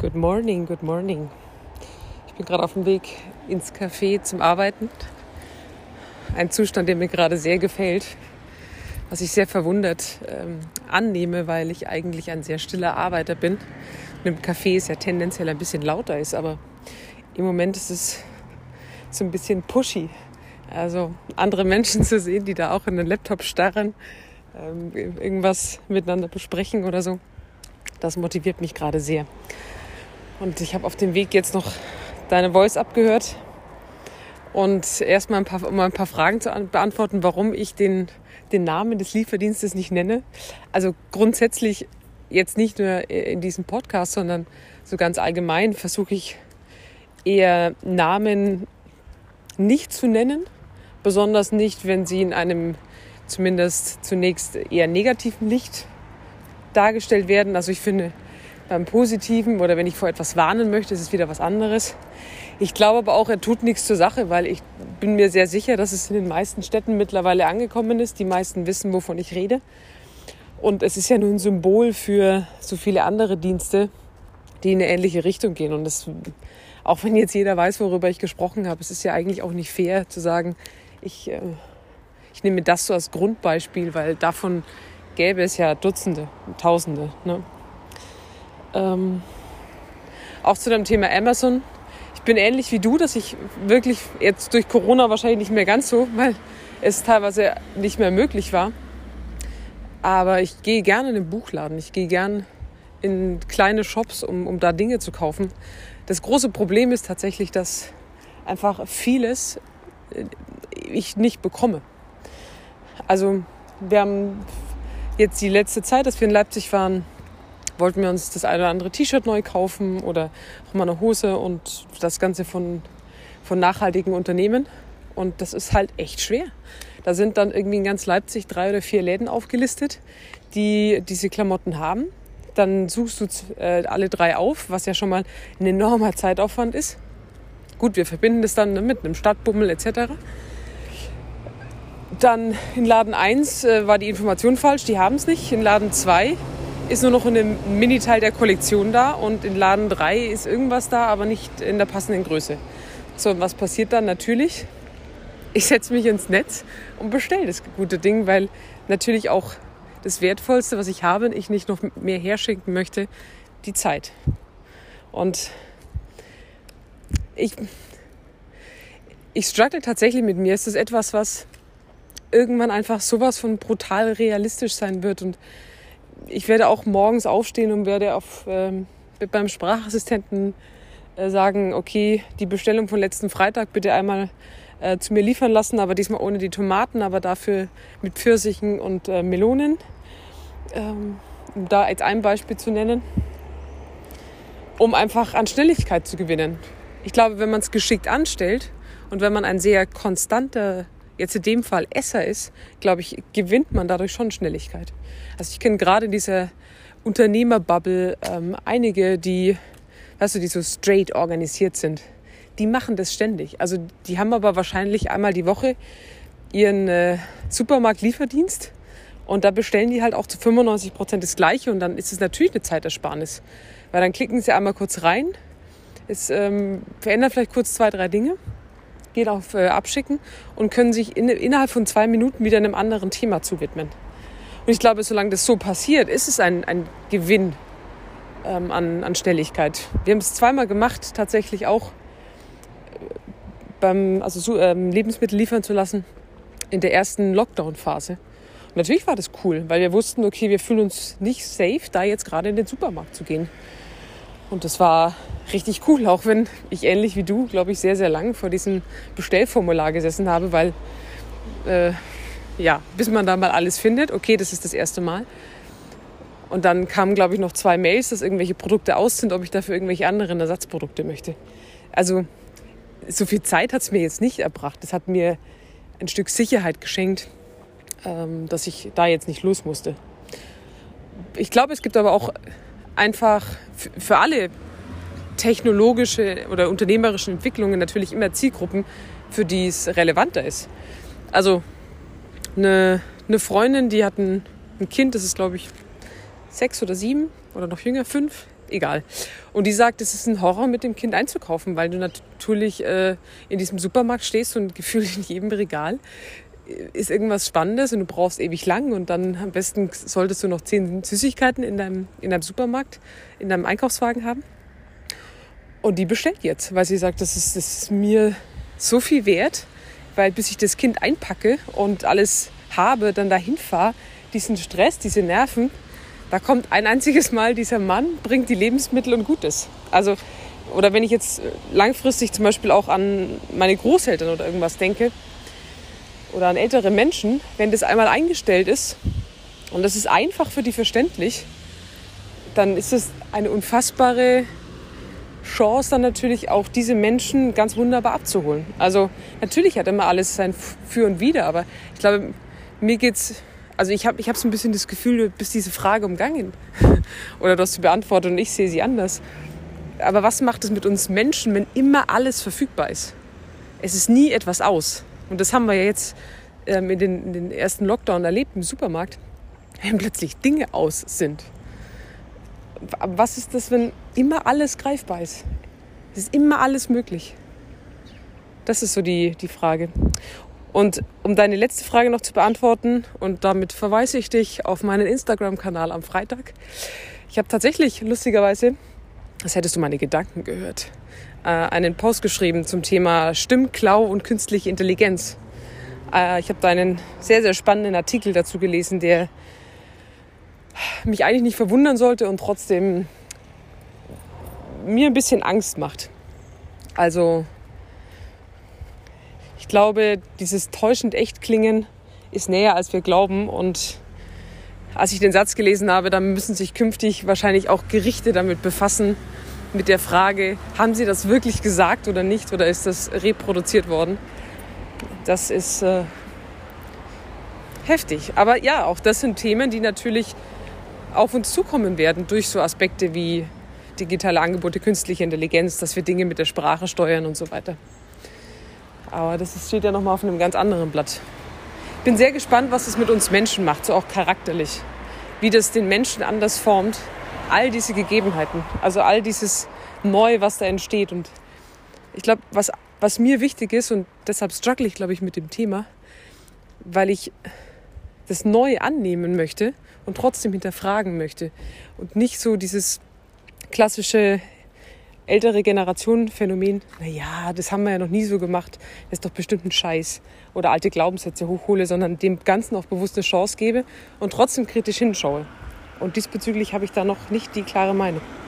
Good morning, good morning. Ich bin gerade auf dem Weg ins Café zum Arbeiten. Ein Zustand, der mir gerade sehr gefällt, was ich sehr verwundert ähm, annehme, weil ich eigentlich ein sehr stiller Arbeiter bin. Und im Café ist ja tendenziell ein bisschen lauter ist, aber im Moment ist es so ein bisschen pushy. Also andere Menschen zu sehen, die da auch in den Laptop starren, ähm, irgendwas miteinander besprechen oder so, das motiviert mich gerade sehr. Und ich habe auf dem Weg jetzt noch deine Voice abgehört und erstmal ein paar, um ein paar Fragen zu beantworten, warum ich den, den Namen des Lieferdienstes nicht nenne. Also grundsätzlich jetzt nicht nur in diesem Podcast, sondern so ganz allgemein versuche ich eher Namen nicht zu nennen, besonders nicht, wenn sie in einem zumindest zunächst eher negativen Licht dargestellt werden. Also ich finde, beim Positiven oder wenn ich vor etwas warnen möchte, ist es wieder was anderes. Ich glaube aber auch, er tut nichts zur Sache, weil ich bin mir sehr sicher, dass es in den meisten Städten mittlerweile angekommen ist. Die meisten wissen, wovon ich rede. Und es ist ja nun ein Symbol für so viele andere Dienste, die in eine ähnliche Richtung gehen. Und das, auch wenn jetzt jeder weiß, worüber ich gesprochen habe, es ist ja eigentlich auch nicht fair zu sagen, ich, äh, ich nehme das so als Grundbeispiel, weil davon gäbe es ja Dutzende, Tausende. Ne? Ähm, auch zu dem Thema Amazon. Ich bin ähnlich wie du, dass ich wirklich jetzt durch Corona wahrscheinlich nicht mehr ganz so, weil es teilweise nicht mehr möglich war. Aber ich gehe gerne in den Buchladen. Ich gehe gerne in kleine Shops, um, um da Dinge zu kaufen. Das große Problem ist tatsächlich, dass einfach vieles äh, ich nicht bekomme. Also wir haben jetzt die letzte Zeit, dass wir in Leipzig waren, wollten wir uns das eine oder andere T-Shirt neu kaufen oder auch mal eine Hose und das Ganze von, von nachhaltigen Unternehmen. Und das ist halt echt schwer. Da sind dann irgendwie in ganz Leipzig drei oder vier Läden aufgelistet, die diese Klamotten haben. Dann suchst du äh, alle drei auf, was ja schon mal ein enormer Zeitaufwand ist. Gut, wir verbinden das dann mit einem Stadtbummel etc. Dann in Laden 1 äh, war die Information falsch, die haben es nicht. In Laden 2 ist nur noch in einem Miniteil der Kollektion da und in Laden 3 ist irgendwas da, aber nicht in der passenden Größe. So, und was passiert dann? Natürlich, ich setze mich ins Netz und bestelle das gute Ding, weil natürlich auch das Wertvollste, was ich habe, ich nicht noch mehr herschenken möchte, die Zeit. Und ich, ich struggle tatsächlich mit mir. Es ist etwas, was irgendwann einfach sowas von brutal realistisch sein wird und ich werde auch morgens aufstehen und werde auf, ähm, beim Sprachassistenten äh, sagen, okay, die Bestellung von letzten Freitag bitte einmal äh, zu mir liefern lassen, aber diesmal ohne die Tomaten, aber dafür mit Pfirsichen und äh, Melonen. Ähm, um da als ein Beispiel zu nennen, um einfach an Schnelligkeit zu gewinnen. Ich glaube, wenn man es geschickt anstellt und wenn man ein sehr konstanter jetzt in dem Fall Esser ist, glaube ich, gewinnt man dadurch schon Schnelligkeit. Also ich kenne gerade in dieser Unternehmerbubble ähm, einige, die, weißt du, die so straight organisiert sind. Die machen das ständig. Also die haben aber wahrscheinlich einmal die Woche ihren äh, Supermarkt-Lieferdienst und da bestellen die halt auch zu 95 Prozent das Gleiche und dann ist es natürlich eine Zeitersparnis. Weil dann klicken sie einmal kurz rein, es ähm, verändert vielleicht kurz zwei, drei Dinge gehen auf äh, Abschicken und können sich in, innerhalb von zwei Minuten wieder einem anderen Thema zuwidmen. Und ich glaube, solange das so passiert, ist es ein, ein Gewinn ähm, an, an Schnelligkeit. Wir haben es zweimal gemacht, tatsächlich auch äh, beim also so, ähm, Lebensmittel liefern zu lassen in der ersten Lockdown-Phase. Und natürlich war das cool, weil wir wussten, okay, wir fühlen uns nicht safe, da jetzt gerade in den Supermarkt zu gehen. Und das war richtig cool, auch wenn ich ähnlich wie du, glaube ich, sehr, sehr lang vor diesem Bestellformular gesessen habe, weil, äh, ja, bis man da mal alles findet, okay, das ist das erste Mal. Und dann kamen, glaube ich, noch zwei Mails, dass irgendwelche Produkte aus sind, ob ich dafür irgendwelche anderen Ersatzprodukte möchte. Also so viel Zeit hat es mir jetzt nicht erbracht. Das hat mir ein Stück Sicherheit geschenkt, ähm, dass ich da jetzt nicht los musste. Ich glaube, es gibt aber auch einfach für alle technologische oder unternehmerische Entwicklungen natürlich immer Zielgruppen, für die es relevanter ist. Also eine, eine Freundin, die hat ein, ein Kind, das ist glaube ich sechs oder sieben oder noch jünger, fünf, egal. Und die sagt, es ist ein Horror, mit dem Kind einzukaufen, weil du natürlich äh, in diesem Supermarkt stehst und gefühlt in jedem Regal ist irgendwas Spannendes und du brauchst ewig lang und dann am besten solltest du noch zehn Süßigkeiten in deinem, in deinem Supermarkt, in deinem Einkaufswagen haben. Und die bestellt jetzt, weil sie sagt, das ist, das ist mir so viel wert, weil bis ich das Kind einpacke und alles habe, dann dahin fahre, diesen Stress, diese Nerven, da kommt ein einziges Mal dieser Mann, bringt die Lebensmittel und Gutes. Also, oder wenn ich jetzt langfristig zum Beispiel auch an meine Großeltern oder irgendwas denke, oder an ältere Menschen, wenn das einmal eingestellt ist und das ist einfach für die verständlich, dann ist es eine unfassbare Chance, dann natürlich auch diese Menschen ganz wunderbar abzuholen. Also natürlich hat immer alles sein Für und Wider, aber ich glaube, mir geht's also ich habe ich hab so ein bisschen das Gefühl, du bist diese Frage umgangen. Oder du hast sie beantwortet und ich sehe sie anders. Aber was macht es mit uns Menschen, wenn immer alles verfügbar ist? Es ist nie etwas aus. Und das haben wir ja jetzt ähm, in, den, in den ersten Lockdown erlebt im Supermarkt, wenn plötzlich Dinge aus sind. Was ist das, wenn immer alles greifbar ist? Es ist immer alles möglich. Das ist so die, die Frage. Und um deine letzte Frage noch zu beantworten, und damit verweise ich dich auf meinen Instagram-Kanal am Freitag. Ich habe tatsächlich lustigerweise, das hättest du meine Gedanken gehört, äh, einen Post geschrieben zum Thema Stimmklau und künstliche Intelligenz. Äh, ich habe da einen sehr, sehr spannenden Artikel dazu gelesen, der mich eigentlich nicht verwundern sollte und trotzdem mir ein bisschen Angst macht. Also ich glaube, dieses täuschend echt klingen ist näher, als wir glauben. Und als ich den Satz gelesen habe, dann müssen sich künftig wahrscheinlich auch Gerichte damit befassen, mit der Frage, haben sie das wirklich gesagt oder nicht, oder ist das reproduziert worden? Das ist äh, heftig. Aber ja, auch das sind Themen, die natürlich auf uns zukommen werden durch so Aspekte wie digitale Angebote, künstliche Intelligenz, dass wir Dinge mit der Sprache steuern und so weiter. Aber das steht ja nochmal auf einem ganz anderen Blatt. Ich bin sehr gespannt, was es mit uns Menschen macht, so auch charakterlich. Wie das den Menschen anders formt. All diese Gegebenheiten, also all dieses Neu, was da entsteht. Und ich glaube, was, was mir wichtig ist, und deshalb struggle ich, glaube ich, mit dem Thema, weil ich das Neu annehmen möchte und trotzdem hinterfragen möchte. Und nicht so dieses klassische ältere Generation Phänomen, naja, das haben wir ja noch nie so gemacht, das ist doch bestimmt ein Scheiß oder alte Glaubenssätze hochhole, sondern dem Ganzen auch bewusst eine Chance gebe und trotzdem kritisch hinschaue. Und diesbezüglich habe ich da noch nicht die klare Meinung.